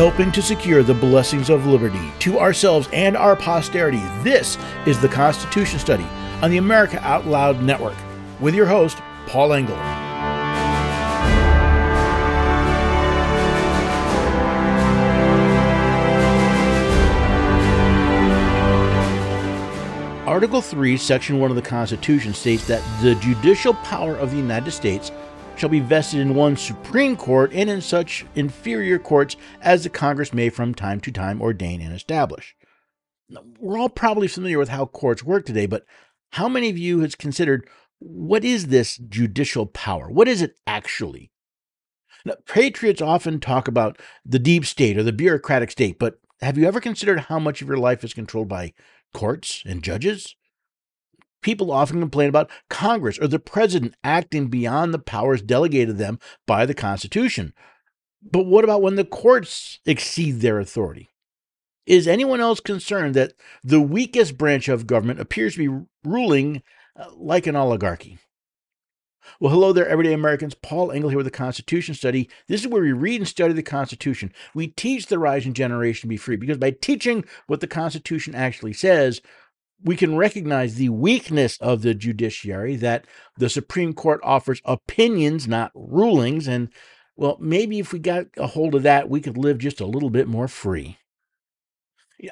helping to secure the blessings of liberty to ourselves and our posterity. This is the Constitution Study on the America Out Loud Network with your host, Paul Engel. Article 3, Section 1 of the Constitution states that the judicial power of the United States shall be vested in one Supreme Court and in such inferior courts as the Congress may from time to time ordain and establish. Now, we're all probably familiar with how courts work today, but how many of you has considered what is this judicial power? What is it actually? Now, patriots often talk about the deep state or the bureaucratic state, but have you ever considered how much of your life is controlled by courts and judges? People often complain about Congress or the president acting beyond the powers delegated them by the Constitution. But what about when the courts exceed their authority? Is anyone else concerned that the weakest branch of government appears to be ruling uh, like an oligarchy? Well, hello there, everyday Americans. Paul Engel here with the Constitution Study. This is where we read and study the Constitution. We teach the rising generation to be free because by teaching what the Constitution actually says, we can recognize the weakness of the judiciary that the Supreme Court offers opinions, not rulings. And, well, maybe if we got a hold of that, we could live just a little bit more free.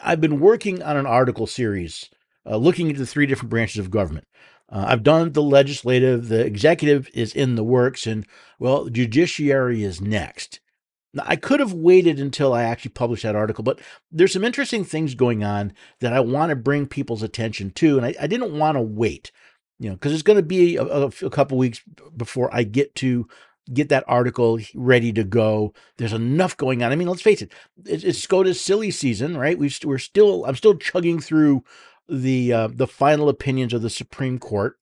I've been working on an article series uh, looking into the three different branches of government. Uh, I've done the legislative, the executive is in the works, and, well, judiciary is next. Now, I could have waited until I actually published that article, but there's some interesting things going on that I want to bring people's attention to, and I, I didn't want to wait, you know, because it's going to be a, a, a couple weeks before I get to get that article ready to go. There's enough going on. I mean, let's face it, it's, it's SCOTUS silly season, right? we we're still, I'm still chugging through the uh, the final opinions of the Supreme Court.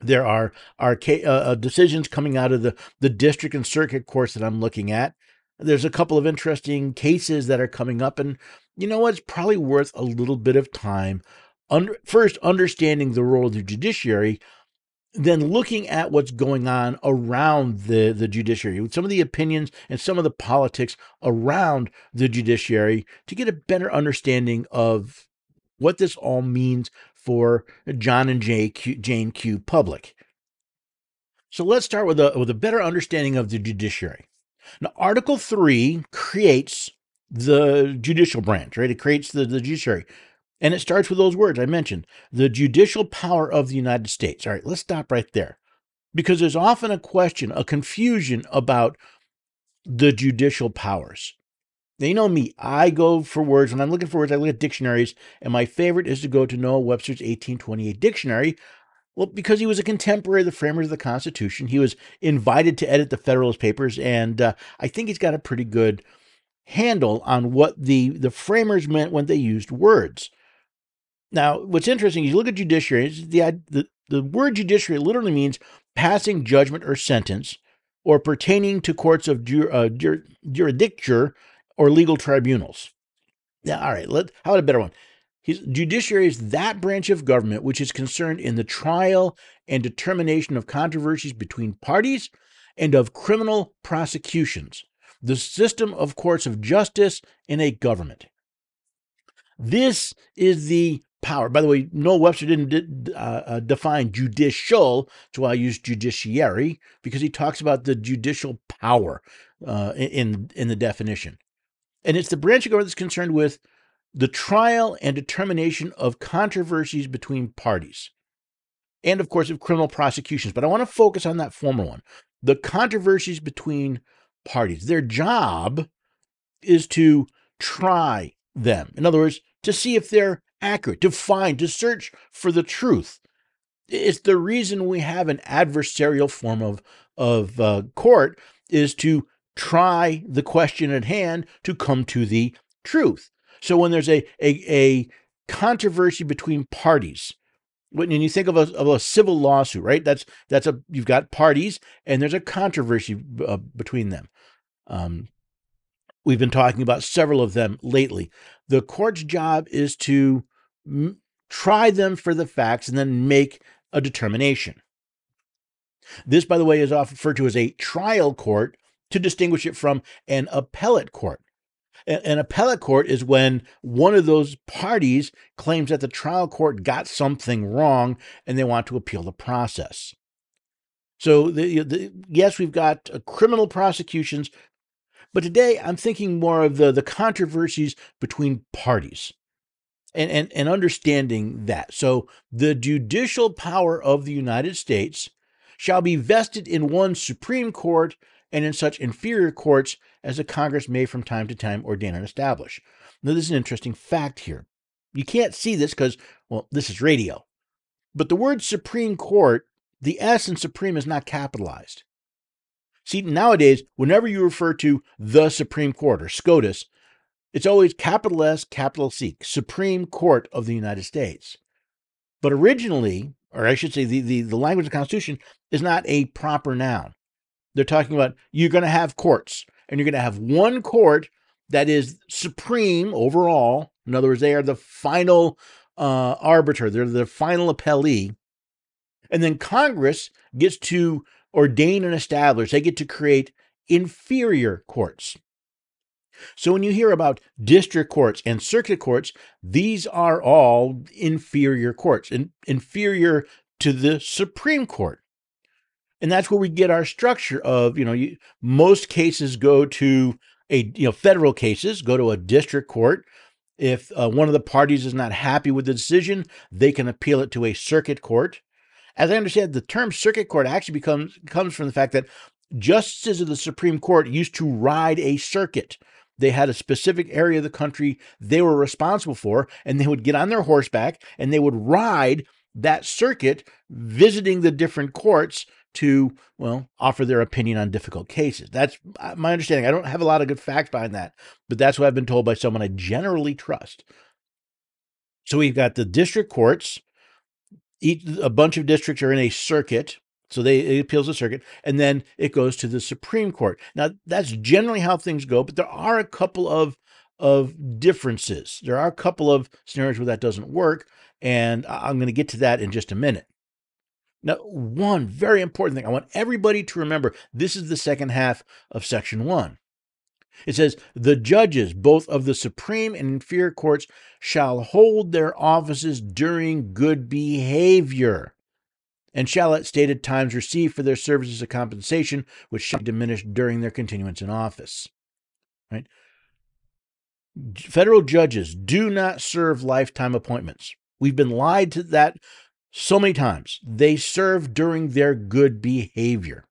There are are uh, uh, decisions coming out of the the district and circuit courts that I'm looking at. There's a couple of interesting cases that are coming up, and you know what's probably worth a little bit of time. Under, first, understanding the role of the judiciary, then looking at what's going on around the, the judiciary, some of the opinions and some of the politics around the judiciary to get a better understanding of what this all means for John and Jane Q public. So let's start with a, with a better understanding of the judiciary. Now, Article 3 creates the judicial branch, right? It creates the, the judiciary. And it starts with those words I mentioned the judicial power of the United States. All right, let's stop right there because there's often a question, a confusion about the judicial powers. You know me, I go for words. When I'm looking for words, I look at dictionaries, and my favorite is to go to Noah Webster's 1828 dictionary, well, because he was a contemporary of the framers of the Constitution, he was invited to edit the Federalist Papers, and uh, I think he's got a pretty good handle on what the, the framers meant when they used words. Now, what's interesting is you look at judiciary, the, the, the word judiciary literally means passing judgment or sentence or pertaining to courts of jur, uh, jur, jurisdiction or legal tribunals. Now, all right, let, how about a better one? His judiciary is that branch of government which is concerned in the trial and determination of controversies between parties and of criminal prosecutions, the system of courts of justice in a government. This is the power. By the way, Noah Webster didn't uh, uh, define judicial, so I use judiciary because he talks about the judicial power uh, in in the definition, and it's the branch of government that's concerned with the trial and determination of controversies between parties, and of course, of criminal prosecutions. But I want to focus on that former one the controversies between parties. Their job is to try them. In other words, to see if they're accurate, to find, to search for the truth. It's the reason we have an adversarial form of, of uh, court is to try the question at hand to come to the truth. So when there's a, a, a controversy between parties, when you think of a, of a civil lawsuit, right? That's that's a you've got parties and there's a controversy uh, between them. Um, we've been talking about several of them lately. The court's job is to m- try them for the facts and then make a determination. This, by the way, is often referred to as a trial court to distinguish it from an appellate court. An appellate court is when one of those parties claims that the trial court got something wrong and they want to appeal the process. So, the, the, yes, we've got uh, criminal prosecutions, but today I'm thinking more of the, the controversies between parties and, and, and understanding that. So, the judicial power of the United States shall be vested in one Supreme Court and in such inferior courts as the Congress may from time to time ordain and establish. Now, this is an interesting fact here. You can't see this because, well, this is radio. But the word Supreme Court, the S in Supreme is not capitalized. See, nowadays, whenever you refer to the Supreme Court or SCOTUS, it's always capital S, capital C, Supreme Court of the United States. But originally, or I should say, the, the, the language of the Constitution is not a proper noun. They're talking about you're going to have courts, and you're going to have one court that is supreme overall. In other words, they are the final uh, arbiter, they're the final appellee. And then Congress gets to ordain and establish, they get to create inferior courts. So when you hear about district courts and circuit courts, these are all inferior courts, in, inferior to the Supreme Court and that's where we get our structure of you know you, most cases go to a you know federal cases go to a district court. If uh, one of the parties is not happy with the decision they can appeal it to a circuit court. As i understand the term circuit court actually becomes comes from the fact that justices of the supreme court used to ride a circuit. They had a specific area of the country they were responsible for and they would get on their horseback and they would ride that circuit visiting the different courts to, well, offer their opinion on difficult cases. That's uh, my understanding. I don't have a lot of good facts behind that, but that's what I've been told by someone I generally trust. So we've got the district courts. Each, a bunch of districts are in a circuit. So they it appeals the circuit, and then it goes to the Supreme Court. Now that's generally how things go, but there are a couple of of differences. There are a couple of scenarios where that doesn't work, and I'm going to get to that in just a minute. Now, one very important thing I want everybody to remember this is the second half of section one. It says, The judges, both of the supreme and inferior courts, shall hold their offices during good behavior, and shall at stated times receive for their services a compensation which shall be diminished during their continuance in office. Right? Federal judges do not serve lifetime appointments. We've been lied to that so many times. They serve during their good behavior.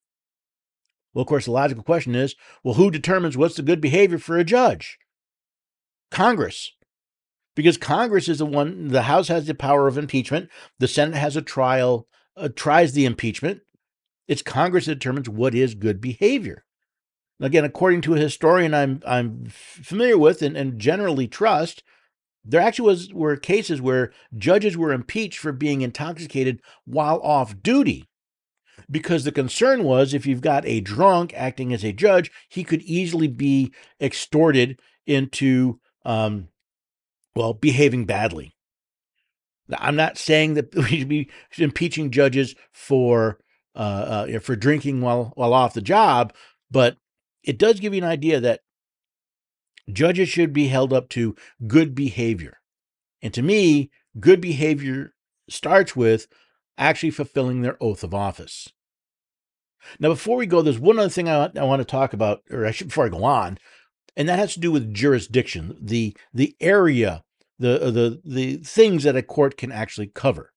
Well, of course, the logical question is well, who determines what's the good behavior for a judge? Congress. Because Congress is the one, the House has the power of impeachment, the Senate has a trial, uh, tries the impeachment. It's Congress that determines what is good behavior. Again, according to a historian I'm, I'm familiar with and, and generally trust, there actually was were cases where judges were impeached for being intoxicated while off duty because the concern was if you've got a drunk acting as a judge, he could easily be extorted into, um, well, behaving badly. I'm not saying that we should be impeaching judges for uh, uh, for drinking while while off the job, but it does give you an idea that Judges should be held up to good behavior. And to me, good behavior starts with actually fulfilling their oath of office. Now, before we go, there's one other thing I, I want to talk about, or I should before I go on, and that has to do with jurisdiction, the the area, the uh, the the things that a court can actually cover.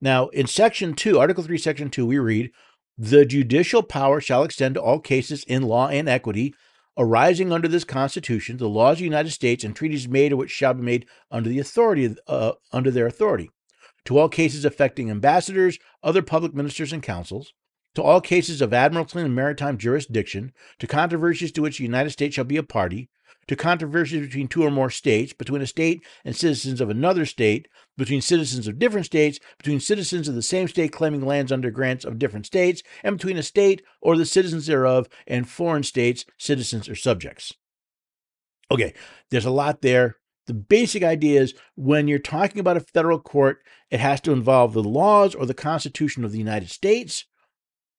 Now, in section two, Article three, section two, we read, "The judicial power shall extend to all cases in law and equity arising under this Constitution, the laws of the United States, and treaties made or which shall be made under the authority uh, under their authority, to all cases affecting ambassadors, other public ministers and consuls, to all cases of admiralty and maritime jurisdiction, to controversies to which the United States shall be a party, to controversies between two or more states, between a state and citizens of another state, between citizens of different states, between citizens of the same state claiming lands under grants of different states, and between a state or the citizens thereof and foreign states, citizens or subjects. Okay, there's a lot there. The basic idea is when you're talking about a federal court, it has to involve the laws or the Constitution of the United States,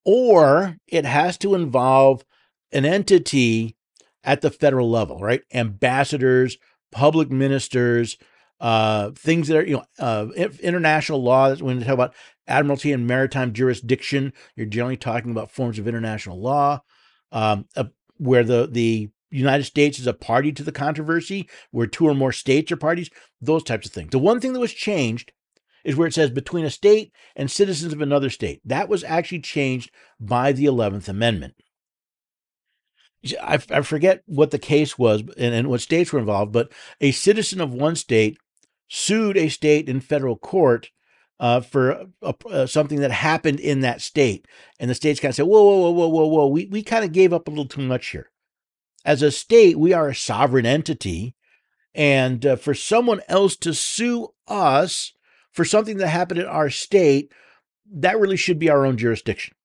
or it has to involve an entity at the federal level, right? Ambassadors, public ministers, uh, things that are, you know, uh, international law. When you talk about admiralty and maritime jurisdiction, you're generally talking about forms of international law, um, uh, where the the United States is a party to the controversy, where two or more states are parties, those types of things. The one thing that was changed is where it says between a state and citizens of another state. That was actually changed by the 11th Amendment. I, I forget what the case was and, and what states were involved, but a citizen of one state sued a state in federal court uh, for uh, something that happened in that state. And the states kind of said, whoa, whoa, whoa, whoa, whoa, whoa, we, we kind of gave up a little too much here. As a state, we are a sovereign entity. And uh, for someone else to sue us for something that happened in our state, that really should be our own jurisdiction.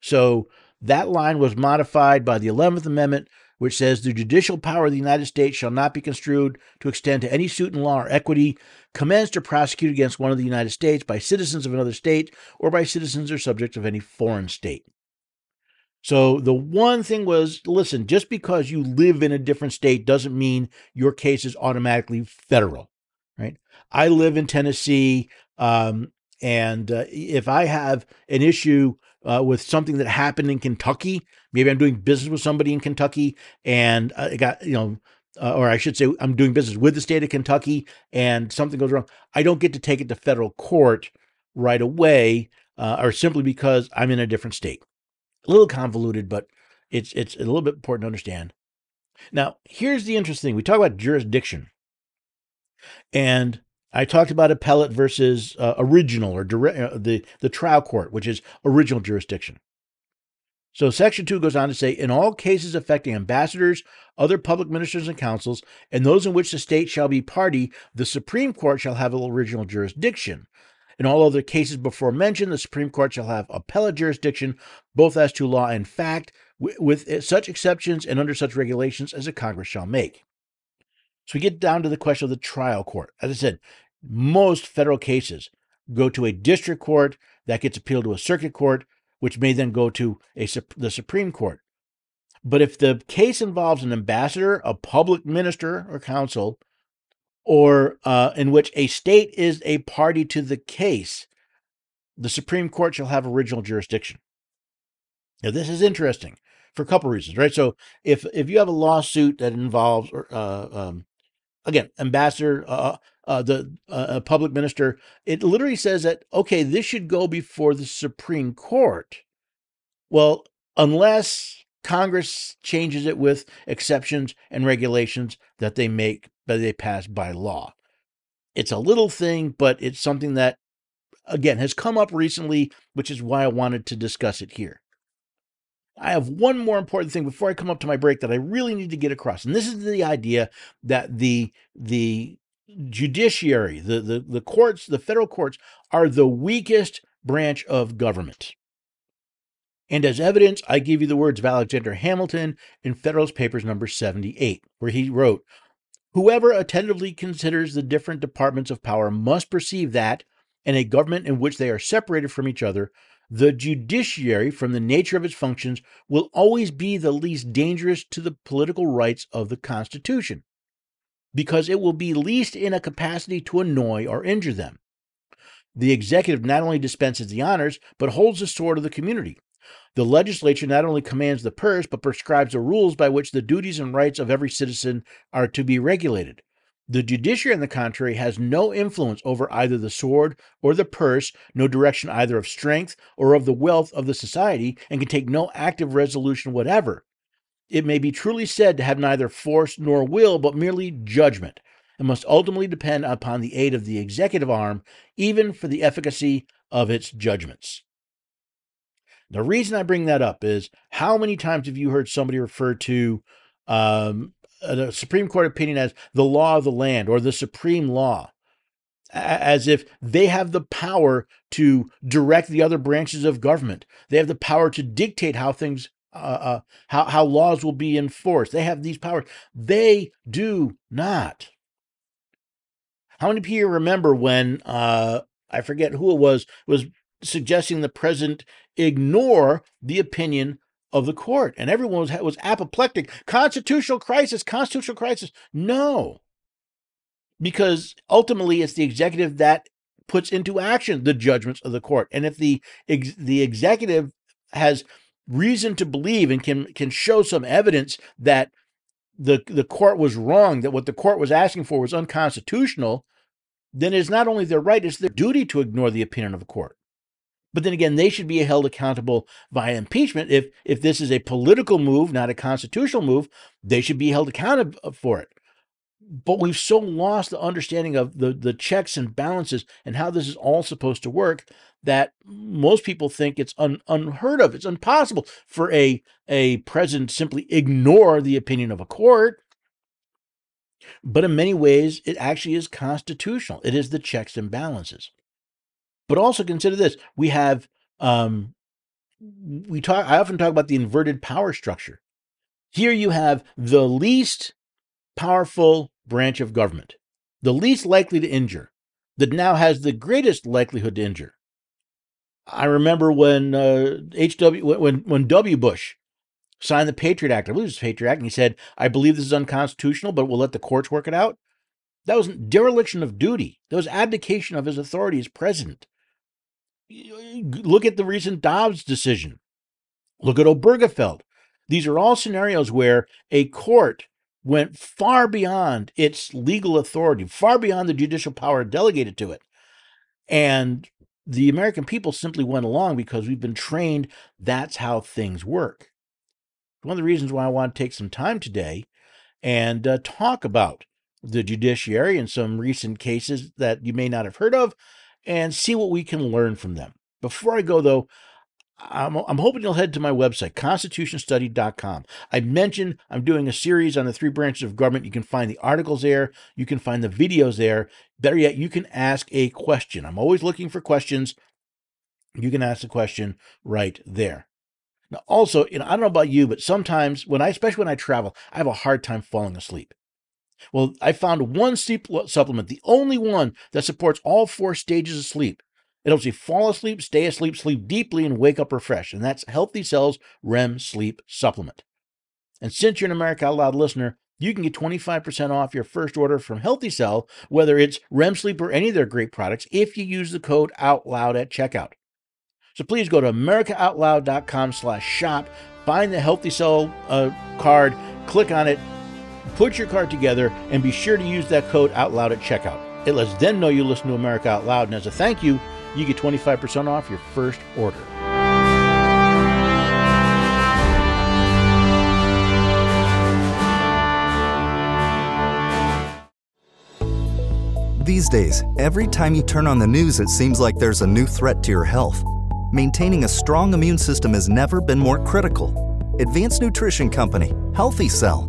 So that line was modified by the 11th Amendment, which says the judicial power of the United States shall not be construed to extend to any suit in law or equity commenced or prosecuted against one of the United States by citizens of another state or by citizens or subjects of any foreign state. So the one thing was listen, just because you live in a different state doesn't mean your case is automatically federal right? I live in Tennessee, um, and uh, if I have an issue uh, with something that happened in Kentucky, maybe I'm doing business with somebody in Kentucky, and I got you know. Uh, or I should say, I'm doing business with the state of Kentucky, and something goes wrong. I don't get to take it to federal court right away, uh, or simply because I'm in a different state. A little convoluted, but it's it's a little bit important to understand. Now, here's the interesting thing: we talk about jurisdiction. And I talked about appellate versus uh, original or direct, uh, the the trial court, which is original jurisdiction. So section 2 goes on to say in all cases affecting ambassadors, other public ministers and consuls, and those in which the state shall be party, the Supreme Court shall have original jurisdiction. In all other cases before mentioned, the Supreme Court shall have appellate jurisdiction, both as to law and fact, with such exceptions and under such regulations as the Congress shall make. So we get down to the question of the trial court. As I said, most federal cases go to a district court that gets appealed to a circuit court, which may then go to a, the Supreme Court. But if the case involves an ambassador, a public minister or consul, or uh, in which a state is a party to the case, the Supreme Court shall have original jurisdiction. Now, this is interesting for a couple reasons, right? So, if if you have a lawsuit that involves uh, um, again, ambassador, uh, uh, uh the uh, public minister, it literally says that, okay, this should go before the Supreme Court. Well, unless Congress changes it with exceptions and regulations that they make, that they pass by law. It's a little thing, but it's something that, again, has come up recently, which is why I wanted to discuss it here. I have one more important thing before I come up to my break that I really need to get across. And this is the idea that the the judiciary, the, the, the courts, the federal courts are the weakest branch of government. And as evidence, I give you the words of Alexander Hamilton in Federalist Papers number 78, where he wrote, Whoever attentively considers the different departments of power must perceive that, in a government in which they are separated from each other, the judiciary, from the nature of its functions, will always be the least dangerous to the political rights of the Constitution, because it will be least in a capacity to annoy or injure them. The executive not only dispenses the honors, but holds the sword of the community. The legislature not only commands the purse, but prescribes the rules by which the duties and rights of every citizen are to be regulated. The judiciary, on the contrary, has no influence over either the sword or the purse, no direction either of strength or of the wealth of the society, and can take no active resolution whatever. It may be truly said to have neither force nor will, but merely judgment, and must ultimately depend upon the aid of the executive arm, even for the efficacy of its judgments. The reason I bring that up is how many times have you heard somebody refer to um, a Supreme Court opinion as the law of the land or the supreme law, as if they have the power to direct the other branches of government. They have the power to dictate how things, uh, uh, how how laws will be enforced. They have these powers. They do not. How many people remember when uh, I forget who it was was suggesting the president ignore the opinion of the court, and everyone was, was apoplectic. Constitutional crisis, constitutional crisis. No, because ultimately it's the executive that puts into action the judgments of the court, and if the ex, the executive has reason to believe and can can show some evidence that the the court was wrong, that what the court was asking for was unconstitutional, then it's not only their right, it's their duty to ignore the opinion of the court. But then again, they should be held accountable via impeachment. If if this is a political move, not a constitutional move, they should be held accountable uh, for it. But we've so lost the understanding of the, the checks and balances and how this is all supposed to work that most people think it's un, unheard of. It's impossible for a, a president simply ignore the opinion of a court. But in many ways, it actually is constitutional. It is the checks and balances. But also consider this: we have um, we talk. I often talk about the inverted power structure. Here you have the least powerful branch of government, the least likely to injure, that now has the greatest likelihood to injure. I remember when uh, HW when when W. Bush signed the Patriot Act. I believe it was the Patriot Act, and he said, "I believe this is unconstitutional, but we'll let the courts work it out." That was dereliction of duty. That was abdication of his authority as president. Look at the recent Dobbs decision. Look at Obergefell. These are all scenarios where a court went far beyond its legal authority, far beyond the judicial power delegated to it. And the American people simply went along because we've been trained that's how things work. One of the reasons why I want to take some time today and uh, talk about the judiciary and some recent cases that you may not have heard of and see what we can learn from them. Before I go, though, I'm, I'm hoping you'll head to my website, constitutionstudy.com. I mentioned I'm doing a series on the three branches of government. You can find the articles there, you can find the videos there. Better yet, you can ask a question. I'm always looking for questions. You can ask a question right there. Now, also, you know, I don't know about you, but sometimes when I, especially when I travel, I have a hard time falling asleep. Well, I found one sleep supplement, the only one that supports all four stages of sleep. It helps you fall asleep, stay asleep, sleep deeply, and wake up refreshed. And that's Healthy Cells REM Sleep Supplement. And since you're an America Out Loud listener, you can get 25% off your first order from Healthy Cell, whether it's REM Sleep or any of their great products, if you use the code OUTLOUD at checkout. So please go to AmericaOutloud.com slash shop, find the Healthy Cell uh, card, click on it, put your card together, and be sure to use that code out loud at checkout. It lets them know you listen to America Out Loud, and as a thank you, you get 25% off your first order. These days, every time you turn on the news, it seems like there's a new threat to your health. Maintaining a strong immune system has never been more critical. Advanced nutrition company, Healthy Cell,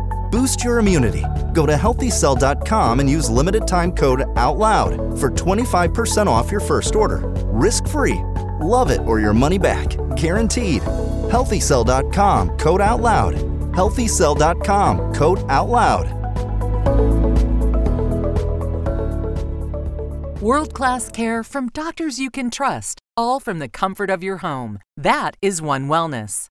Boost your immunity. Go to healthycell.com and use limited time code OUTLOUD for 25% off your first order. Risk free. Love it or your money back guaranteed. HealthyCell.com, code out loud. HealthyCell.com, code out loud. World class care from doctors you can trust, all from the comfort of your home. That is One Wellness.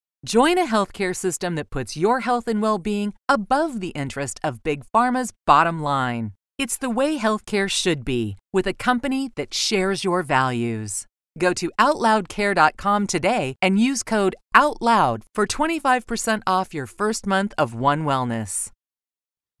Join a healthcare system that puts your health and well being above the interest of Big Pharma's bottom line. It's the way healthcare should be, with a company that shares your values. Go to OutLoudCare.com today and use code OUTLOUD for 25% off your first month of One Wellness.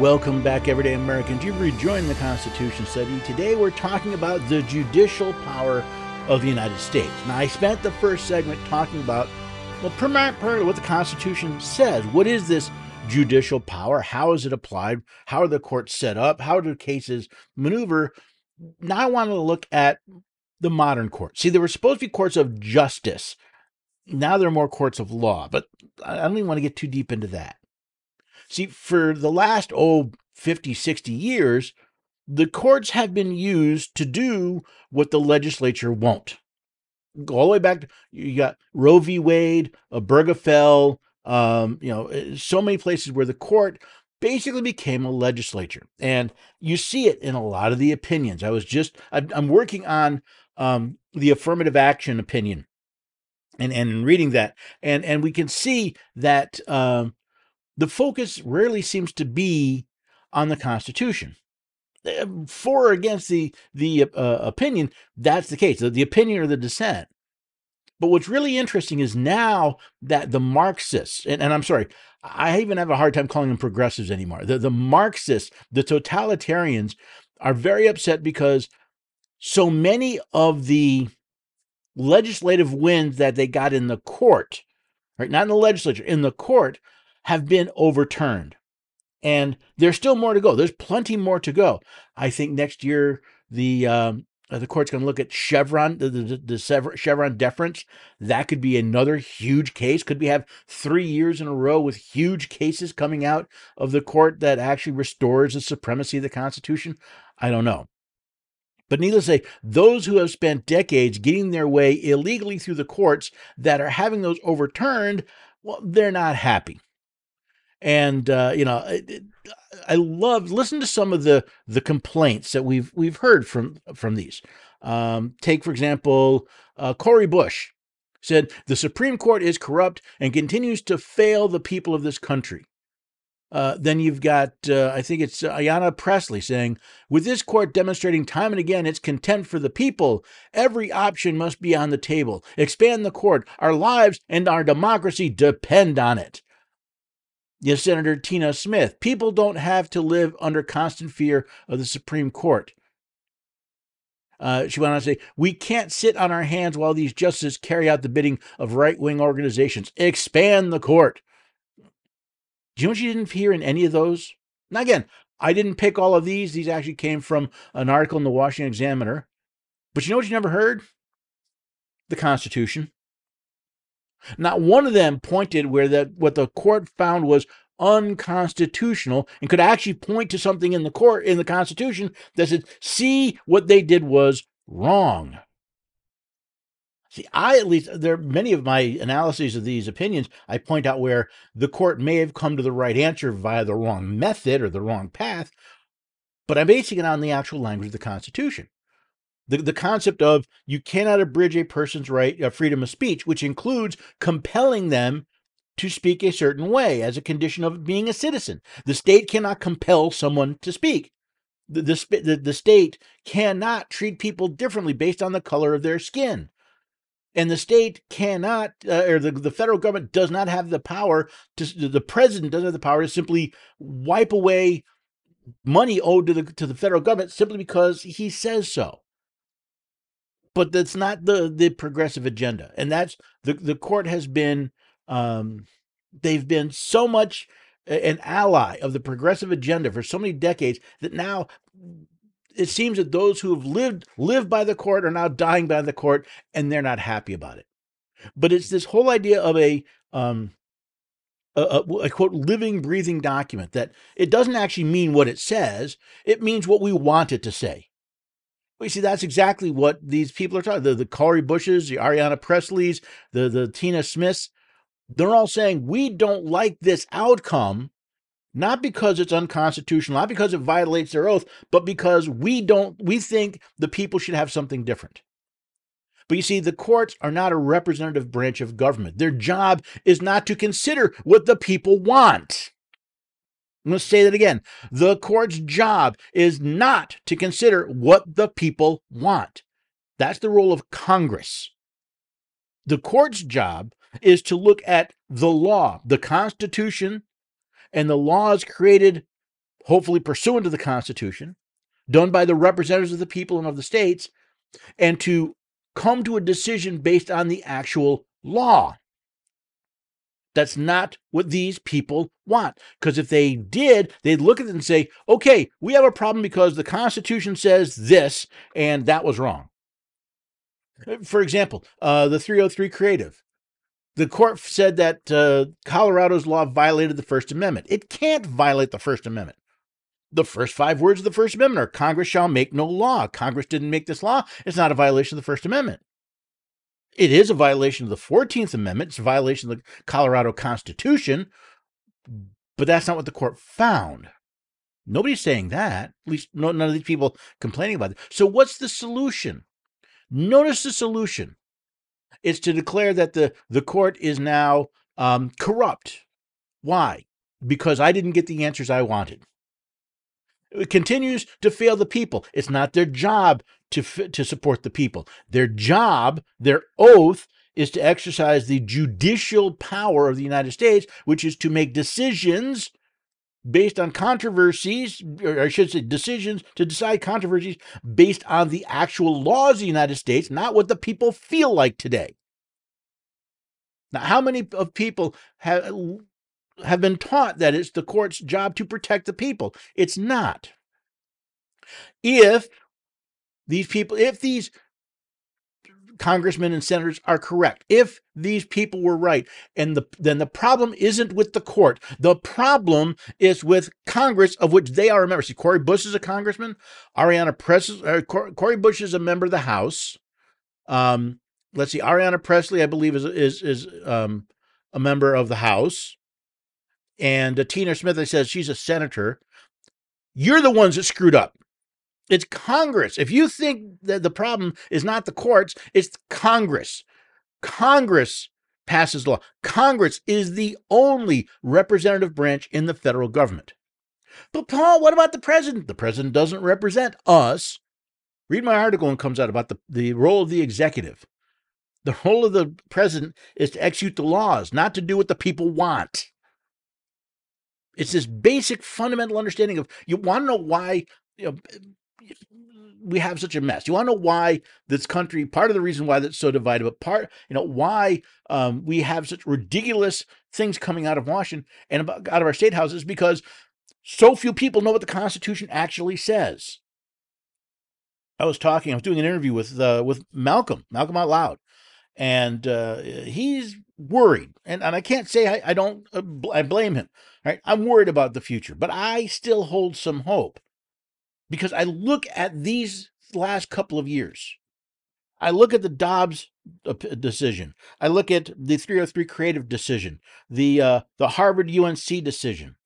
Welcome back, everyday Americans. You've rejoined the Constitution study. Today we're talking about the judicial power of the United States. Now, I spent the first segment talking about, well, primarily what the Constitution says. What is this judicial power? How is it applied? How are the courts set up? How do cases maneuver? Now I want to look at the modern courts. See, there were supposed to be courts of justice. Now there are more courts of law, but I don't even want to get too deep into that. See, for the last, oh, 50, 60 years, the courts have been used to do what the legislature won't. Go all the way back you got Roe v. Wade, Obergefell, um, you know, eh, so many places where the court basically became a legislature, and you see it in a lot of the opinions. I was just I'm working on um, the affirmative action opinion, and and reading that, and and we can see that um, the focus rarely seems to be on the Constitution. Eh, for or against the the uh, opinion, that's the case. The, the opinion or the dissent. But what's really interesting is now that the Marxists, and, and, I'm sorry, I even have a hard time calling them progressives anymore. The, the Marxists, the totalitarians, are very upset because so many of the legislative wins that they got in the court, right, not in the legislature, in the court, have been overturned. And there's still more to go. There's plenty more to go. I think next year the um, uh, the court's going to look at Chevron, the, the, the, Chevron deference. That could be another huge case. Could we have three years in a row with huge cases coming out of the court that actually restores the supremacy of the Constitution? I don't know. But needless to say, those who have spent decades getting their way illegally through the courts that are having those overturned, well, they're not happy and uh, you know I love listen to some of the the complaints that we've we've heard from from these. Um, take for example, uh, Cori Bush said the Supreme Court is corrupt and continues to fail the people of this country. Uh, then you've got, uh, I think it's Ayanna Pressley saying, with this court demonstrating time and again its contempt for the people, every option must be on the table. Expand the court. Our lives and our democracy depend on it. Yes, Senator Tina Smith. People don't have to live under constant fear of the Supreme Court. Uh, she went on to say, We can't sit on our hands while these justices carry out the bidding of right wing organizations. Expand the court. Do you know what you didn't hear in any of those? Now, again, I didn't pick all of these. These actually came from an article in the Washington Examiner. But you know what you never heard? The Constitution. Not one of them pointed where that what the court found was unconstitutional and could actually point to something in the court in the Constitution that said, see what they did was wrong. See, I at least there are many of my analyses of these opinions, I point out where the court may have come to the right answer via the wrong method or the wrong path, but I'm basing it on the actual language of the Constitution the, the concept of you cannot abridge a person's right of freedom of speech, which includes compelling them to speak a certain way as a condition of being a citizen. The state cannot compel someone to speak. The, the, the, the state cannot treat people differently based on the color of their skin. And the state cannot, uh, or the, the federal government does not have the power to, the president doesn't have the power to simply wipe away money owed to the, to the federal government simply because he says so but that's not the the progressive agenda and that's the the court has been um they've been so much an ally of the progressive agenda for so many decades that now it seems that those who have lived lived by the court are now dying by the court and they're not happy about it. But it's this whole idea of a um a, a, a, quote living breathing document that it doesn't actually mean what it says it means what we want it to say well, you see, that's exactly what these people are talking. The the Cori Bushes, the Ariana Pressleys, the the Tina Smiths, they're all saying we don't like this outcome, not because it's unconstitutional, not because it violates their oath, but because we don't we think the people should have something different. But you see, the courts are not a representative branch of government. Their job is not to consider what the people want. I'm going to say that again. The court's job is not to consider what the people want. That's the role of Congress. The court's job is to look at the law, the Constitution, and the laws created, hopefully pursuant to the Constitution, done by the representatives of the people and of the states, and to come to a decision based on the actual law. That's not what these people want. Because if they did, they'd look at it and say, okay, we have a problem because the Constitution says this, and that was wrong. For example, uh, the 303 Creative. The court said that uh, Colorado's law violated the First Amendment. It can't violate the First Amendment. The first five words of the First Amendment are Congress shall make no law. Congress didn't make this law. It's not a violation of the First Amendment. It is a violation of the 14th Amendment. It's a violation of the Colorado Constitution, but that's not what the court found. Nobody's saying that. At least no, none of these people complaining about it. So, what's the solution? Notice the solution. It's to declare that the, the court is now um, corrupt. Why? Because I didn't get the answers I wanted. Continues to fail the people. It's not their job to, to support the people. Their job, their oath, is to exercise the judicial power of the United States, which is to make decisions based on controversies, or I should say decisions to decide controversies based on the actual laws of the United States, not what the people feel like today. Now, how many of people have have been taught that it's the court's job to protect the people? It's not. If these people, if these congressmen and senators are correct. If these people were right, and the, then the problem isn't with the court. The problem is with Congress, of which they are a member. See, Cori Bush is a congressman. Ariana Pressley, uh, Cori Bush is a member of the House. Um, let's see, Ariana Pressley, I believe, is is is um, a member of the House. And uh, Tina Smith, says she's a senator. You're the ones that screwed up. It's Congress. If you think that the problem is not the courts, it's Congress. Congress passes law. Congress is the only representative branch in the federal government. But, Paul, what about the president? The president doesn't represent us. Read my article and comes out about the, the role of the executive. The role of the president is to execute the laws, not to do what the people want. It's this basic fundamental understanding of you want to know why you know, we have such a mess. You want to know why this country, part of the reason why that's so divided, but part, you know, why um, we have such ridiculous things coming out of Washington and about, out of our state houses because so few people know what the Constitution actually says. I was talking, I was doing an interview with uh, with Malcolm, Malcolm Out Loud, and uh, he's worried. And, and I can't say I, I don't, uh, I blame him. Right? I'm worried about the future, but I still hold some hope because I look at these last couple of years. I look at the Dobbs decision. I look at the 303 creative decision, the uh, the Harvard UNC decision.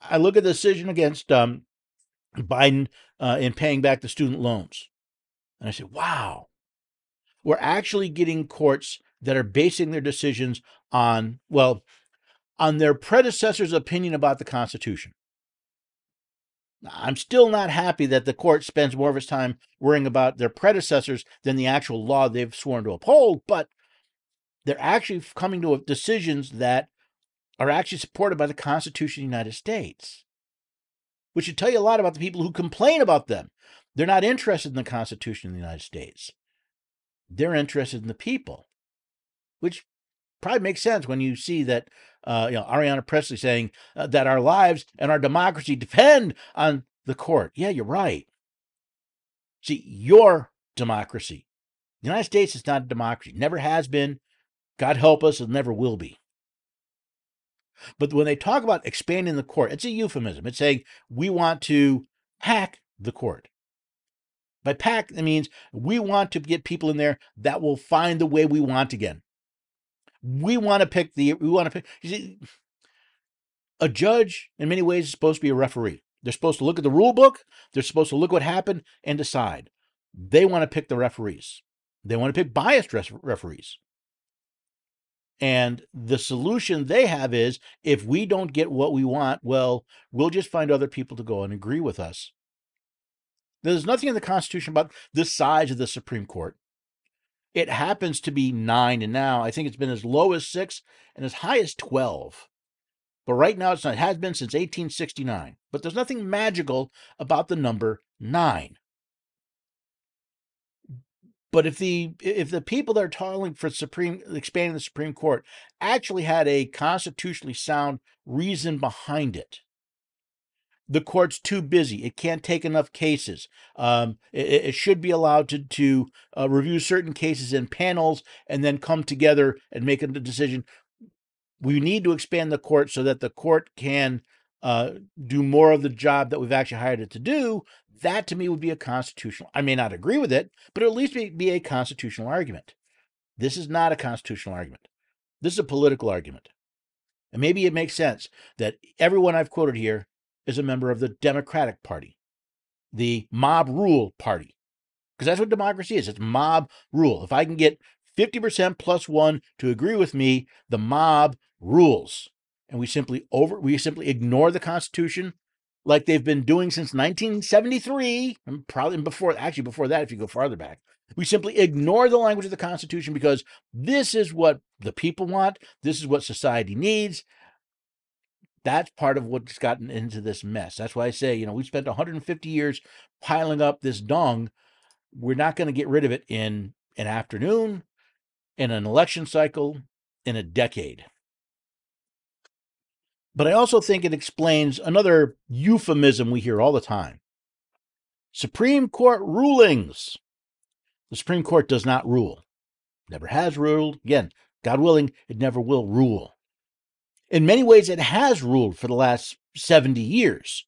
I look at the decision against um, Biden uh, in paying back the student loans, and I say, "Wow, we're actually getting courts that are basing their decisions on well, on their predecessor's opinion about the Constitution." I'm still not happy that the court spends more of its time worrying about their predecessors than the actual law they've sworn to uphold, but they're actually coming to decisions that are actually supported by the Constitution of the United States, which should tell you a lot about the people who complain about them. They're not interested in the Constitution of the United States. They're interested in the people, which probably makes sense when you see that uh, you know Ariana Pressley saying uh, that our lives and our democracy depend on the court. Yeah, you're right. See, your democracy. The United States is not a democracy. Never has been. God help us, it never will be. But when they talk about expanding the court, it's a euphemism. It's saying we want to hack the court. By pack, it means we want to get people in there that will find the way we want again. We want to pick the we want to pick. See, A judge, in many ways, is supposed to be a referee. They're supposed to look at the rule book, they're supposed to look what happened and decide. They want to pick the referees. They want to pick biased referees. And the solution they have is if we don't get what we want, well, we'll just find other people to go and agree with us. There's nothing in the Constitution about the size of the Supreme Court. It happens to be nine, and now I think it's been as low as six and as high as 12. But right now, it's not, it has been since 1869. But there's nothing magical about the number nine. But if the if the people that are calling for Supreme expanding the Supreme Court actually had a constitutionally sound reason behind it, the court's too busy. It can't take enough cases. Um, it, it, should be allowed to to uh, review certain cases in panels and then come together and make a decision. We need to expand the court so that the court can uh, do more of the job that we've actually hired it to do that to me would be a constitutional. I may not agree with it, but at least be a constitutional argument. This is not a constitutional argument. This is a political argument. And maybe it makes sense that everyone I've quoted here is a member of the Democratic Party, the mob rule party. Because that's what democracy is it's mob rule. If I can get 50% plus one to agree with me, the mob rules. And we simply over we simply ignore the Constitution like they've been doing since 1973, and probably before, actually before that, if you go farther back. We simply ignore the language of the Constitution because this is what the people want. This is what society needs. That's part of what's gotten into this mess. That's why I say, you know, we spent 150 years piling up this dung. We're not going to get rid of it in an afternoon, in an election cycle, in a decade. But I also think it explains another euphemism we hear all the time Supreme Court rulings. The Supreme Court does not rule, never has ruled. Again, God willing, it never will rule. In many ways, it has ruled for the last 70 years.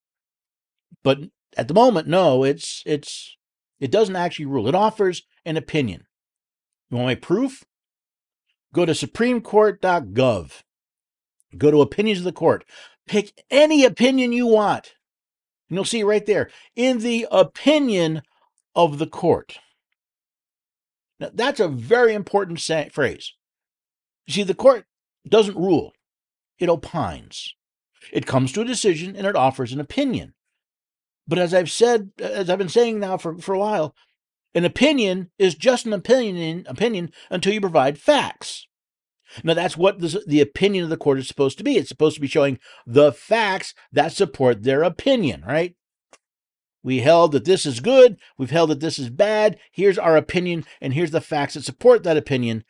But at the moment, no, it's it's it doesn't actually rule. It offers an opinion. You want my proof? Go to supremecourt.gov. Go to opinions of the court. Pick any opinion you want. And you'll see right there in the opinion of the court. Now, that's a very important say, phrase. You see, the court doesn't rule, it opines. It comes to a decision and it offers an opinion. But as I've said, as I've been saying now for, for a while, an opinion is just an opinion, opinion until you provide facts. Now, that's what the, the opinion of the court is supposed to be. It's supposed to be showing the facts that support their opinion, right? We held that this is good. We've held that this is bad. Here's our opinion, and here's the facts that support that opinion.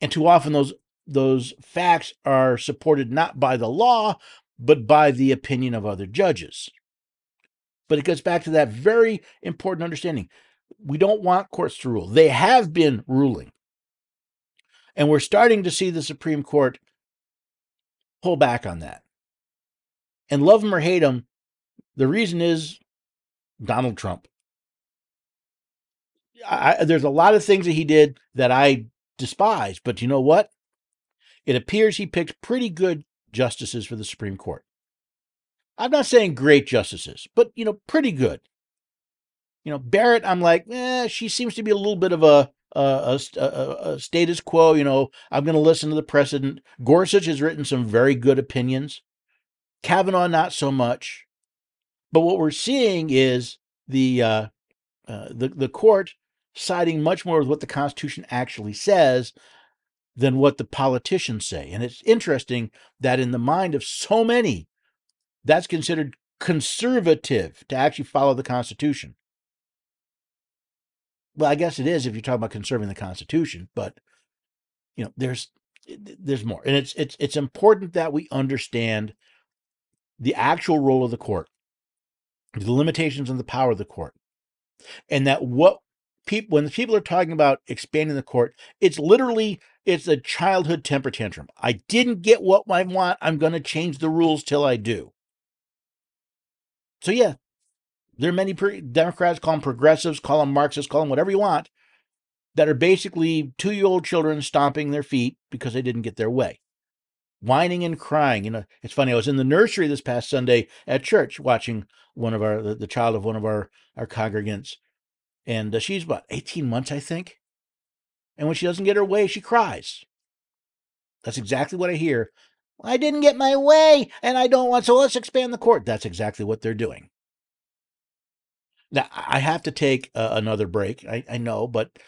And too often, those those facts are supported not by the law, but by the opinion of other judges. But it goes back to that very important understanding. We don't want courts to rule. They have been ruling. And we're starting to see the Supreme Court pull back on that. And love him or hate him, the reason is Donald Trump. I, there's a lot of things that he did that I despise, but you know what? It appears he picked pretty good justices for the Supreme Court. I'm not saying great justices, but you know, pretty good. You know, Barrett, I'm like, eh, she seems to be a little bit of a a, a, a, status quo. You know, I'm going to listen to the precedent. Gorsuch has written some very good opinions. Kavanaugh, not so much. But what we're seeing is the uh, uh, the the court siding much more with what the Constitution actually says than what the politicians say. And it's interesting that in the mind of so many, that's considered conservative to actually follow the Constitution. Well, I guess it is if you're talking about conserving the Constitution, but you know, there's eh, there's more, and it's it's it's important that we understand the actual role of the court, the limitations and the power of the court, and that what people when the people are talking about expanding the court, it's literally it's a childhood temper tantrum. I didn't get what I want. I'm going to change the rules till I do. So yeah, there are many pre- Democrats, call them progressives, call them Marxists, call them whatever you want, that are basically two year old children stomping their feet because they didn't get their way. whining and crying. You know, it's funny. I was in the nursery this past Sunday at church watching one of our the, the child of one of our our congregants, and uh, she's about eighteen months, I think. And when she doesn't get her way, she cries. That's exactly what I hear. I didn't get my way, and I don't want. So let's expand the court. That's exactly what they're doing. Now I have to take uh, another break. I, I know, but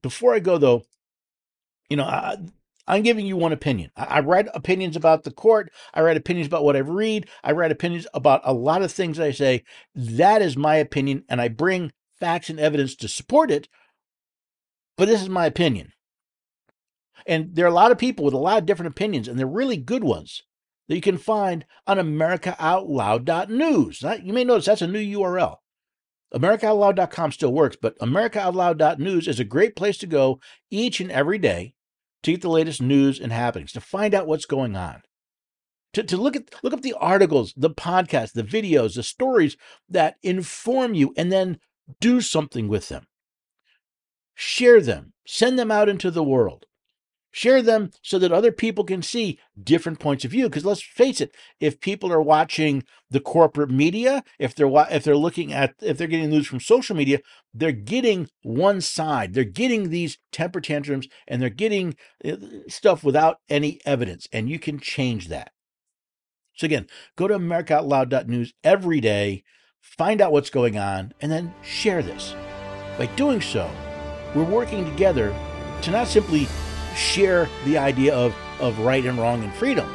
before I go though, you know, I, I'm giving you one opinion. I, I write opinions about the court. I write opinions about what I read. I write opinions about a lot of things I say. That is my opinion, and I bring facts and evidence to support it. But this is my opinion. And there are a lot of people with a lot of different opinions, and they're really good ones that you can find on AmericaOutloud.news. You may notice that's a new URL. AmericaOutloud.com still works, but AmericaOutloud.news is a great place to go each and every day to get the latest news and happenings, to find out what's going on, to, to look at look up the articles, the podcasts, the videos, the stories that inform you, and then do something with them. Share them, send them out into the world. Share them so that other people can see different points of view. Because let's face it, if people are watching the corporate media, if they're if they're looking at if they're getting news from social media, they're getting one side. They're getting these temper tantrums and they're getting uh, stuff without any evidence. And you can change that. So again, go to AmericaOutloud.news every day, find out what's going on, and then share this. By doing so, we're working together to not simply share the idea of, of right and wrong and freedom,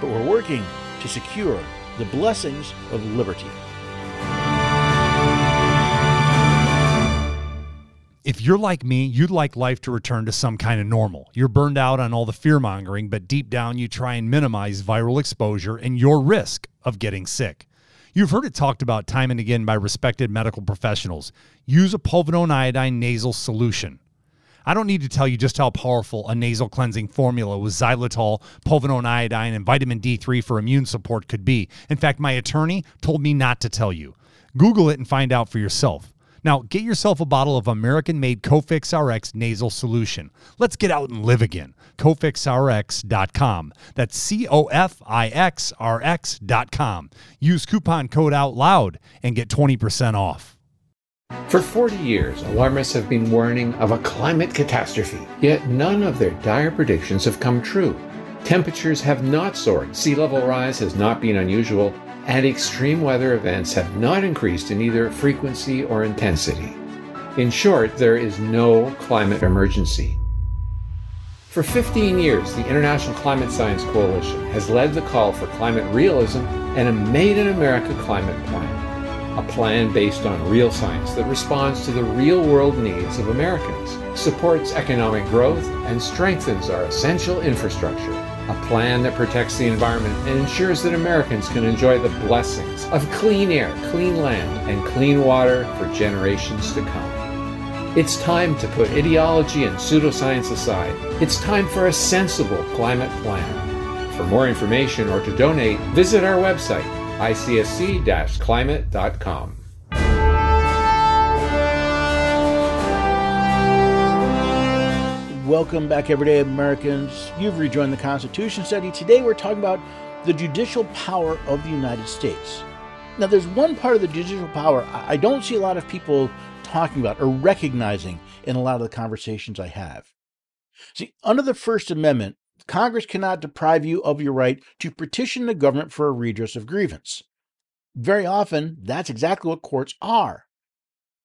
but we're working to secure the blessings of liberty. If you're like me, you'd like life to return to some kind of normal. You're burned out on all the fear mongering, but deep down you try and minimize viral exposure and your risk of getting sick. You've heard it talked about time and again by respected medical professionals. Use a povidone iodine nasal solution. I don't need to tell you just how powerful a nasal cleansing formula with xylitol, povidone iodine, and vitamin D3 for immune support could be. In fact, my attorney told me not to tell you. Google it and find out for yourself. Now, get yourself a bottle of American made Cofix RX nasal solution. Let's get out and live again. CofixRx.com. That's C O F I X R X.com. Use coupon code OUTLOUD and get 20% off. For 40 years, alarmists have been warning of a climate catastrophe, yet none of their dire predictions have come true. Temperatures have not soared, sea level rise has not been unusual, and extreme weather events have not increased in either frequency or intensity. In short, there is no climate emergency. For 15 years, the International Climate Science Coalition has led the call for climate realism and a Made in America climate plan a plan based on real science that responds to the real world needs of Americans, supports economic growth, and strengthens our essential infrastructure. A plan that protects the environment and ensures that Americans can enjoy the blessings of clean air, clean land, and clean water for generations to come. It's time to put ideology and pseudoscience aside. It's time for a sensible climate plan. For more information or to donate, visit our website icsc-climate.com. Welcome back, everyday Americans. You've rejoined the Constitution Study. Today we're talking about the judicial power of the United States. Now, there's one part of the judicial power I don't see a lot of people talking about or recognizing in a lot of the conversations I have. See, under the First Amendment, Congress cannot deprive you of your right to petition the government for a redress of grievance. Very often, that's exactly what courts are.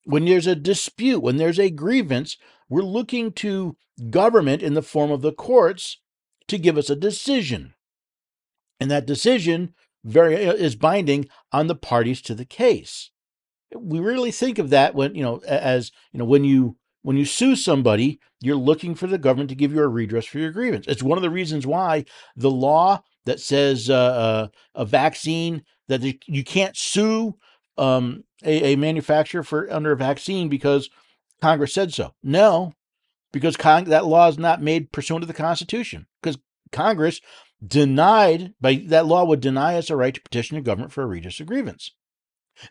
When there's a dispute, when there's a grievance, we're looking to government in the form of the courts to give us a decision. And that decision very is binding on the parties to the case. We really think of that when, you know, as, you know, when you when you sue somebody, you're looking for the government to give you a redress for your grievance. It's one of the reasons why the law that says uh, uh, a vaccine that you can't sue um, a, a, manufacturer for under a vaccine because Congress said so. No, because that law is not made pursuant to the Constitution. Because Congress denied by that law would deny us a right to petition the government for a redress of grievance.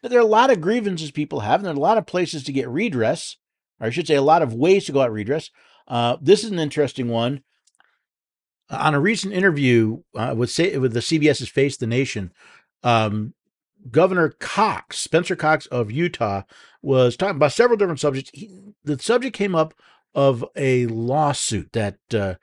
Now, there are a lot of grievances people have, and there are a lot of places to get redress or I should say, a lot of ways to go out redress. Uh, this is an interesting one. on a recent interview uh, with with the CBS's Face the Nation, um, Governor Cox, Spencer Cox of Utah, was talking about several different subjects. He, the subject came up of a lawsuit that uh,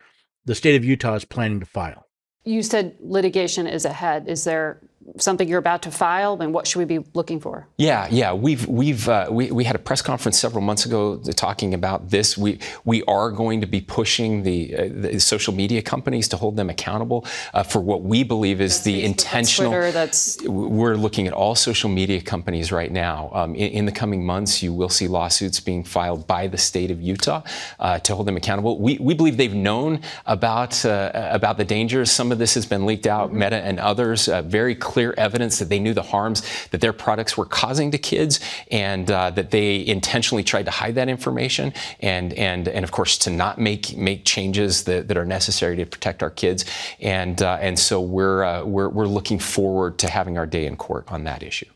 the state of Utah is planning to file. You said litigation is ahead. Is there something you're about to file, and what should we be looking for? Yeah, yeah, we've we've uh, we we had a press conference several months ago talking about this. We we are going to be pushing the, uh, the social media companies to hold them accountable uh, for what we believe is that's the Facebook, intentional. Twitter, that's we're looking at all social media companies right now. Um, in, in, the coming months, you will see lawsuits being filed by the state of Utah uh, to hold them accountable. We we believe they've known about uh, about the dangers. Some of this has been leaked out. Mm-hmm. Meta and others uh, very clear evidence that they knew the harms that their products were causing to kids and uh, that they intentionally tried to hide that information and, and, and of course, to not make, make changes that, that are necessary to protect our kids. And, uh, and so we're, uh, we're, we're looking forward to having our day in court on that issue.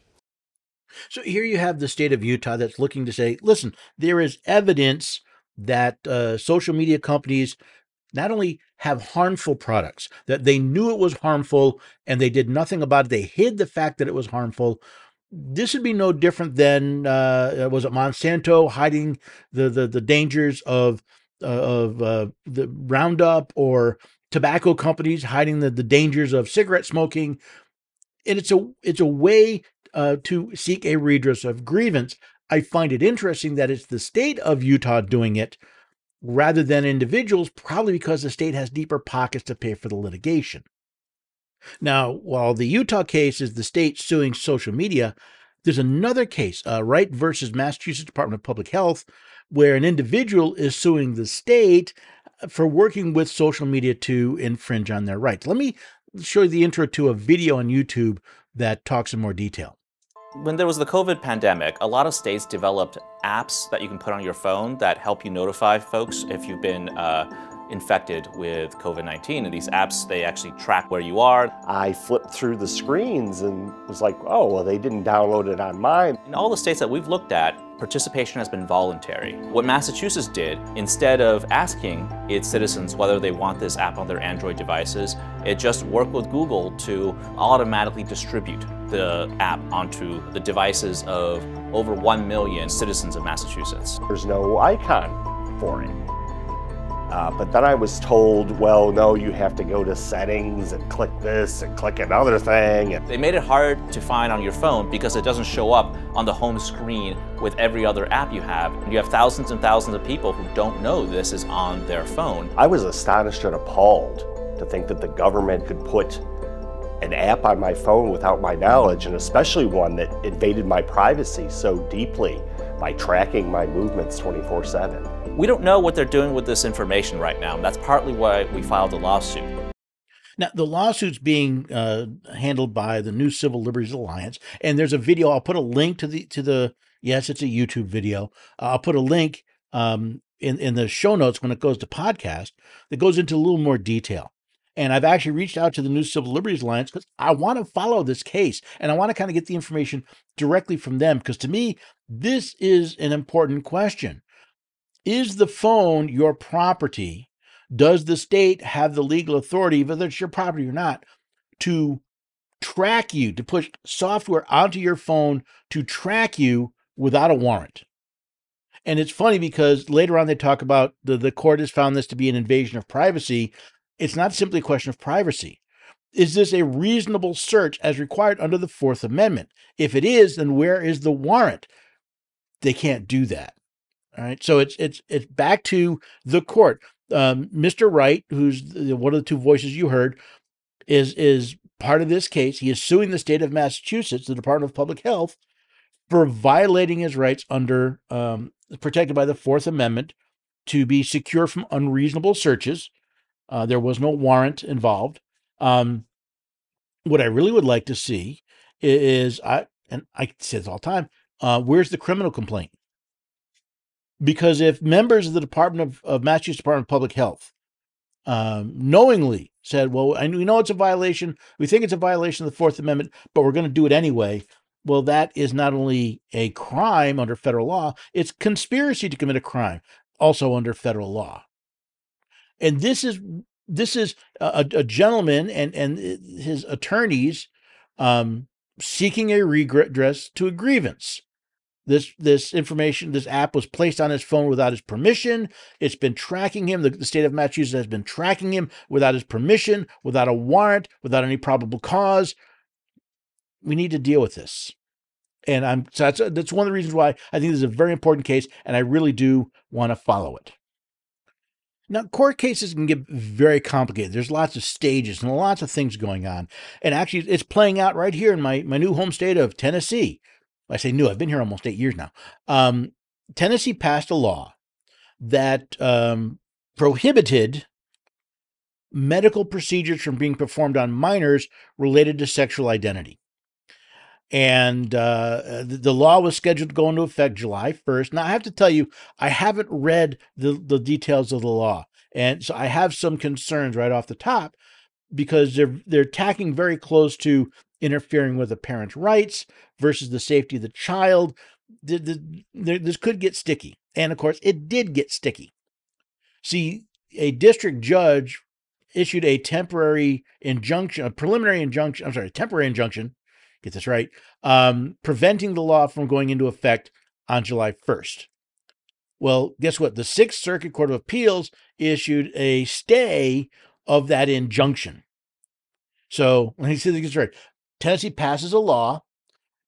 So here you have the state of Utah that's looking to say, listen, there is evidence that uh, social media companies not only have harmful products, that they knew it was harmful and they did nothing about it, they hid the fact that it was harmful. This would be no different than uh, was it Monsanto hiding the the, the dangers of uh, of uh, the Roundup or tobacco companies hiding the, the dangers of cigarette smoking, and it's a it's a way uh, to seek a redress of grievance. I find it interesting that it's the state of Utah doing it rather than individuals, probably because the state has deeper pockets to pay for the litigation. Now, while the Utah case is the state suing social media, there's another case, uh, Wright versus Massachusetts Department of Public Health, where an individual is suing the state for working with social media to infringe on their rights. Let me show you the intro to a video on YouTube that talks in more detail. When there was the COVID pandemic, a lot of states developed apps that you can put on your phone that help you notify folks if you've been uh, infected with COVID-19. And these apps, they actually track where you are. I flipped through the screens and was like, oh, well, they didn't download it on mine. In all the states that we've looked at, participation has been voluntary. What Massachusetts did, instead of asking its citizens whether they want this app on their Android devices, it just worked with Google to automatically distribute the app onto the devices of over 1 million citizens of Massachusetts. There's no icon for it. Uh, but then I was told, well, no, you have to go to settings and click this and click another thing. They made it hard to find on your phone because it doesn't show up on the home screen with every other app you have. You have thousands and thousands of people who don't know this is on their phone. I was astonished and appalled to think that the government could put an app on my phone without my knowledge, and especially one that invaded my privacy so deeply by tracking my movements 24 7. We don't know what they're doing with this information right now, and that's partly why we filed a lawsuit. Now, the lawsuit's being uh, handled by the New Civil Liberties Alliance, and there's a video. I'll put a link to the to the. Yes, it's a YouTube video. Uh, I'll put a link um, in in the show notes when it goes to podcast that goes into a little more detail. And I've actually reached out to the New Civil Liberties Alliance because I want to follow this case and I want to kind of get the information directly from them because to me, this is an important question. Is the phone your property? Does the state have the legal authority, whether it's your property or not, to track you, to push software onto your phone to track you without a warrant? And it's funny because later on they talk about the, the court has found this to be an invasion of privacy. It's not simply a question of privacy. Is this a reasonable search as required under the Fourth Amendment? If it is, then where is the warrant? They can't do that. All right. So it's it's it's back to the court. Um, Mr. Wright, who's the, one of the two voices you heard, is is part of this case. He is suing the state of Massachusetts, the Department of Public Health, for violating his rights under um, protected by the Fourth Amendment to be secure from unreasonable searches. Uh, there was no warrant involved. Um, what I really would like to see is I and I say this all the time. Uh, where's the criminal complaint? Because if members of the Department of, of Massachusetts Department of Public Health um, knowingly said, well, I, we know it's a violation, we think it's a violation of the Fourth Amendment, but we're going to do it anyway. Well, that is not only a crime under federal law, it's conspiracy to commit a crime, also under federal law. And this is this is a, a gentleman and and his attorneys um, seeking a redress to a grievance. This this information, this app was placed on his phone without his permission. It's been tracking him. The, the, state of Massachusetts has been tracking him without his permission, without a warrant, without any probable cause. We need to deal with this. And I'm so that's that's one of the reasons why I think this is a very important case, and I really do want to follow it. Now, court cases can get very complicated. There's lots of stages and lots of things going on. And actually, it's playing out right here in my, my new home state of Tennessee. I say new, I've been here almost eight years now. Um, Tennessee passed a law that um, prohibited medical procedures from being performed on minors related to sexual identity. And uh, the, law was scheduled to go into effect July 1st. Now, I have to tell you, I haven't read the, the details of the law. And so I have some concerns right off the top because they're they're tacking very close to interfering with a parent's rights versus the safety of the child. This could get sticky. And of course, it did get sticky. See, a district judge issued a temporary injunction, a preliminary injunction, I'm sorry, temporary injunction, get this right, um, preventing the law from going into effect on July 1st. Well, guess what? The Sixth Circuit Court of Appeals issued a stay of that injunction. So let me see if this right. Tennessee passes a law,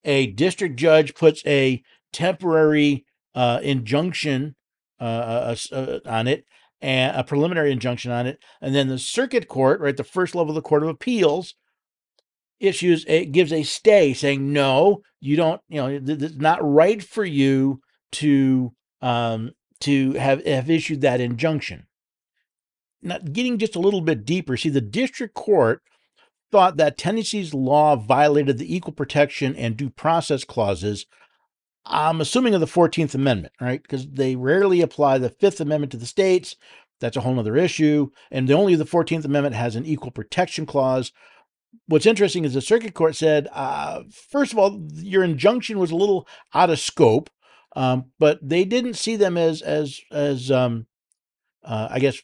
a district judge puts a temporary uh, injunction uh, uh, uh, on it, and a preliminary injunction on it, and then the circuit court, right, the first level of the court of appeals, issues it gives a stay, saying no, you don't, you know, it's not right for you to um, to have have issued that injunction. Now, getting just a little bit deeper, see, the district court thought that Tennessee's law violated the equal protection and due process clauses. I'm assuming of the 14th Amendment, right? Because they rarely apply the Fifth Amendment to the states. That's a whole other issue. And the only the 14th Amendment has an equal protection clause. What's interesting is the circuit court said, uh, first of all, your injunction was a little out of scope, um, but they didn't see them as as as um, uh, I guess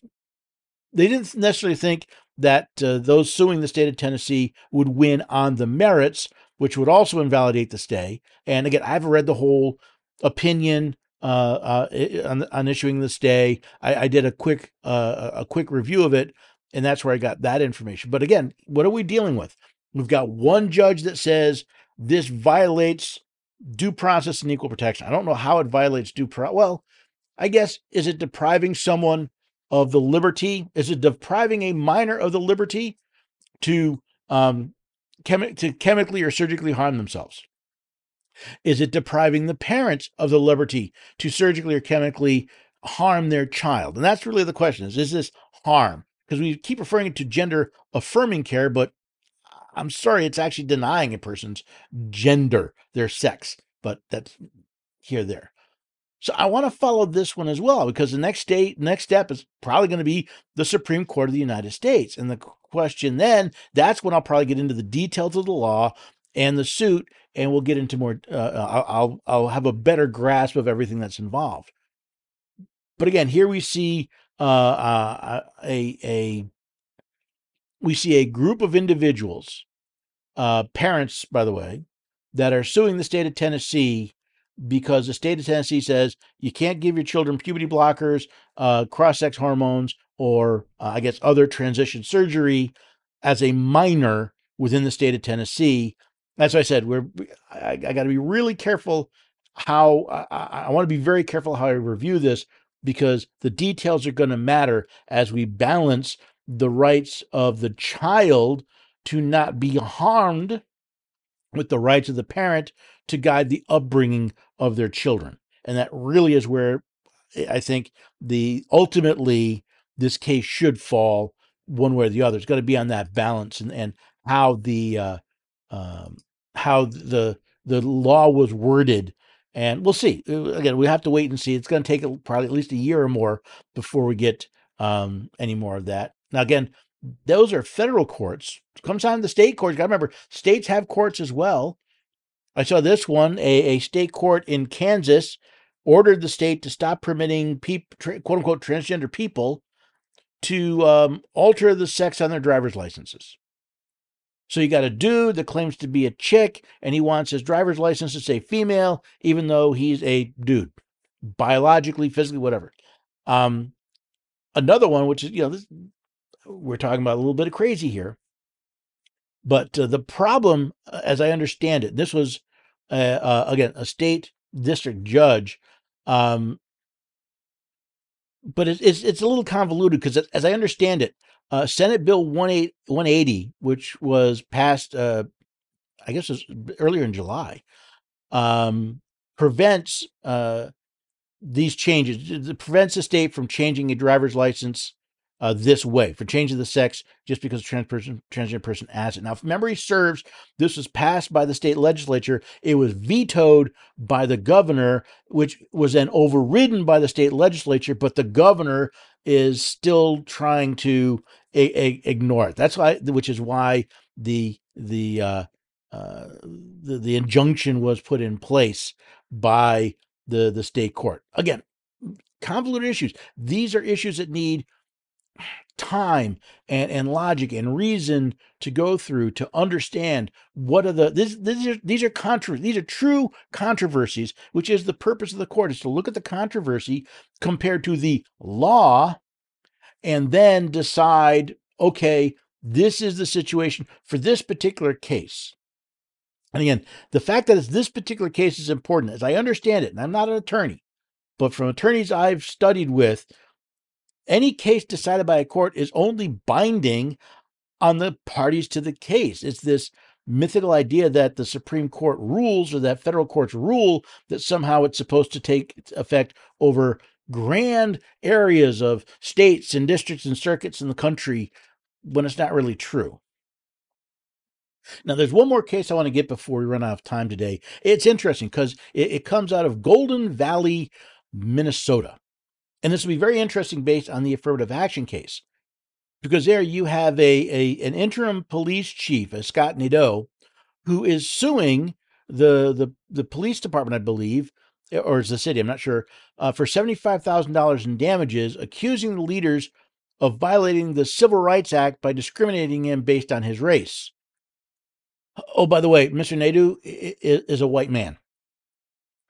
they didn't necessarily think that uh, those suing the state of Tennessee would win on the merits, which would also invalidate the stay. And again, I haven't read the whole opinion uh, uh, on, on, issuing the stay. I, I did a quick uh, a quick review of it, and that's where I got that information. But again, what are we dealing with? We've got one judge that says this violates due process and equal protection. I don't know how it violates due pro. Well, I guess is it depriving someone of the liberty? Is it depriving a minor of the liberty to um, chemi- to chemically or surgically harm themselves? Is it depriving the parents of the liberty to surgically or chemically harm their child? And that's really the question: is is this harm? Because we keep referring it to gender affirming care, but I'm sorry, it's actually denying a person's gender, their sex. But that's here there. So I want to follow this one as well because the next state, next step is probably going to be the Supreme Court of the United States. And the question then, that's when I'll probably get into the details of the law and the suit, and we'll get into more. Uh, uh I'll I'll have a better grasp of everything that's involved. But again, here we see uh, uh, a a we see a group of individuals, uh, parents, by the way, that are suing the state of Tennessee because the state of Tennessee says you can't give your children puberty blockers, uh, cross sex hormones, or uh, I guess other transition surgery as a minor within the state of Tennessee. That's why I said we're. I, I got to be really careful how I, I want to be very careful how I review this because the details are going to matter as we balance the rights of the child to not be harmed with the rights of the parent to guide the upbringing of their children. And that really is where I think the ultimately this case should fall one way or the other. It's got to be on that balance and, and how the uh, um, how the the law was worded. And we'll see. Uh, again, we have to wait and see. It's going to take probably at least a year or more before we get um, any more of that. Now, again, those are federal courts. Comes down to the state courts. got to remember, states have courts as well. I saw this one. A, a state court in Kansas ordered the state to stop permitting peop, quote unquote transgender people to um, alter the sex on their driver's licenses. So you got a dude that claims to be a chick and he wants his driver's license to say female, even though he's a dude, biologically, physically, whatever. Um, another one, which is, you know, this, we're talking about a little bit of crazy here. But uh, the problem, uh, as I understand it, this was, uh, uh, again, a state district judge. Um, but it's, it's, it's a little convoluted because, as I understand it, uh, Senate Bill 180, which was passed, I guess, was earlier in July, um, prevents these changes. It prevents the state from changing a driver's license uh, this way for changing the sex just because a trans person, transgender person asks it. Now, if memory serves, this was passed by the state legislature. It was vetoed by the governor, which was then overridden by the state legislature. But the governor is still trying to a- a- ignore it. That's why, which is why the the uh, uh, the the injunction was put in place by the the state court. Again, convoluted issues. These are issues that need time and, and logic and reason to go through to understand what are the this, these are these are contra- these are true controversies which is the purpose of the court is to look at the controversy compared to the law and then decide okay this is the situation for this particular case. And again the fact that it's this particular case is important as i understand it and i'm not an attorney but from attorneys i've studied with any case decided by a court is only binding on the parties to the case. It's this mythical idea that the Supreme Court rules or that federal courts rule that somehow it's supposed to take effect over grand areas of states and districts and circuits in the country when it's not really true. Now, there's one more case I want to get before we run out of time today. It's interesting because it, it comes out of Golden Valley, Minnesota. And this will be very interesting based on the affirmative action case, because there you have a, a an interim police chief, a Scott Nadeau, who is suing the the the police department, I believe, or is the city, I'm not sure, uh, for seventy five thousand dollars in damages, accusing the leaders of violating the Civil Rights Act by discriminating him based on his race. Oh, by the way, Mr. Nadeau is a white man.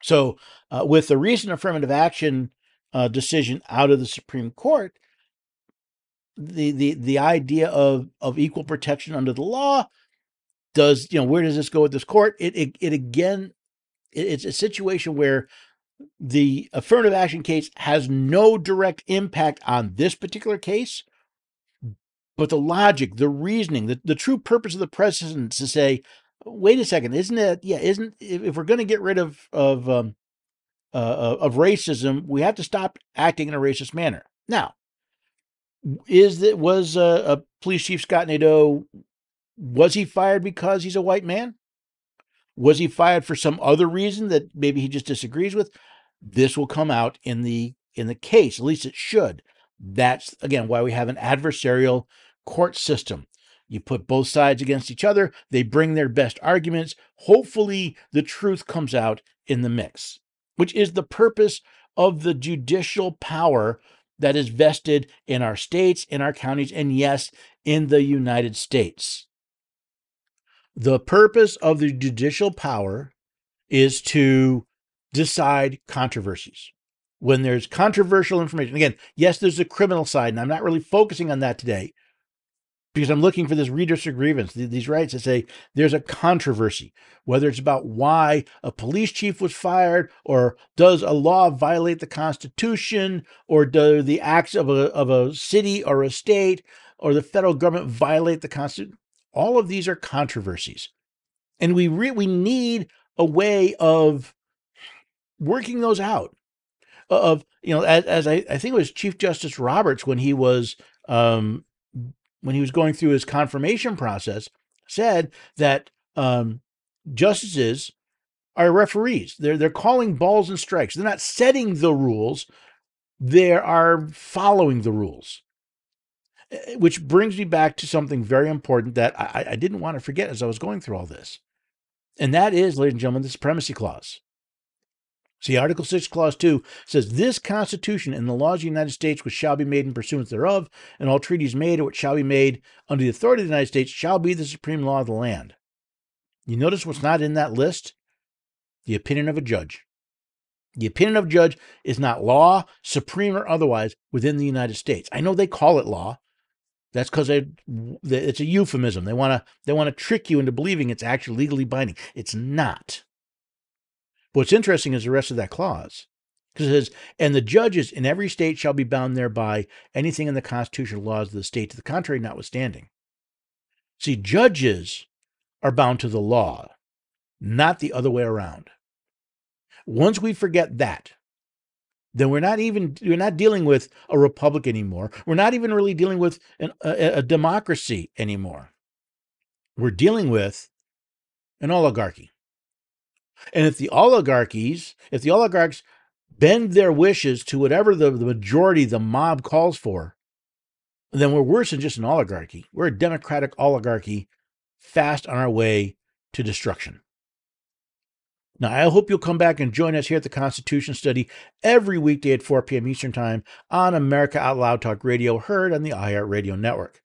So, uh, with the recent affirmative action uh, decision out of the Supreme Court, the the the idea of of equal protection under the law does you know where does this go with this court? It it, it again, it, it's a situation where the affirmative action case has no direct impact on this particular case, but the logic, the reasoning, the, the true purpose of the precedent is to say, wait a second, isn't it? Yeah, isn't if, we're going to get rid of of um, uh, of racism, we have to stop acting in a racist manner. Now, is that was uh, a police chief Scott Nadeau? Was he fired because he's a white man? Was he fired for some other reason that maybe he just disagrees with? This will come out in the in the case. At least it should. That's again why we have an adversarial court system. You put both sides against each other. They bring their best arguments. Hopefully, the truth comes out in the mix which is the purpose of the judicial power that is vested in our states, in our counties, and yes, in the United States. The purpose of the judicial power is to decide controversies. When there's controversial information, again, yes, there's a criminal side, and I'm not really focusing on that today because I'm looking for this redress grievance, these rights that say there's a controversy, whether it's about why a police chief was fired, or does a law violate the Constitution, or do the acts of a, of a city or a state or the federal government violate the Constitution. All of these are controversies. And we, re- we need a way of working those out. Of, you know, as, as I, I think it was Chief Justice Roberts when he was um, when he was going through his confirmation process, said that um, justices are referees. They're they're calling balls and strikes. They're not setting the rules. They are following the rules. Eh, which brings me back to something very important that I, I didn't want to forget as I was going through all this. And that is, ladies and gentlemen, the supremacy clause. See, Article 6, Clause 2 says, This Constitution and the laws of the United States which shall be made in pursuance thereof, and all treaties made or which shall be made under the authority of the United States shall be the supreme law of the land. You notice what's not in that list? The opinion of a judge. The opinion of a judge is not law, supreme or otherwise, within the United States. I know they call it law. That's because it's a euphemism. They want to they want to trick you into believing it's actually legally binding. It's not. What's interesting is the rest of that clause. Because it says, and the judges in every state shall be bound thereby, anything in the constitutional laws of the state to the contrary notwithstanding. See, judges are bound to the law, not the other way around. Once we forget that, then we're not even we're not dealing with a republic anymore. We're not even really dealing with an, a, a democracy anymore. We're dealing with an oligarchy. And if the oligarchies, if the oligarchs bend their wishes to whatever the, the majority, the mob calls for, then we're worse than just an oligarchy. We're a democratic oligarchy fast on our way to destruction. Now, I hope you'll come back and join us here at the Constitution Study every weekday at 4 p.m. Eastern Time on America Out Loud Talk Radio, heard on the iHeart Radio Network.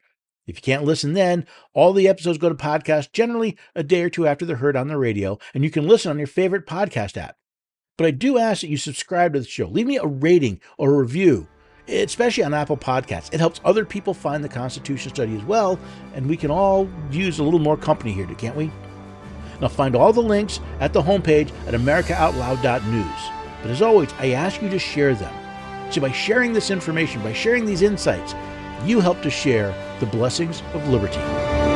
If you can't listen then, all the episodes go to podcast generally a day or two after they're heard on the radio, and you can listen on your favorite podcast app. But I do ask that you subscribe to the show. Leave me a rating or a review, especially on Apple Podcasts. It helps other people find the Constitution study as well, and we can all use a little more company here, can't we? Now find all the links at the homepage at americaoutloud.news. But as always, I ask you to share them. See, by sharing this information, by sharing these insights, you help to share the blessings of liberty.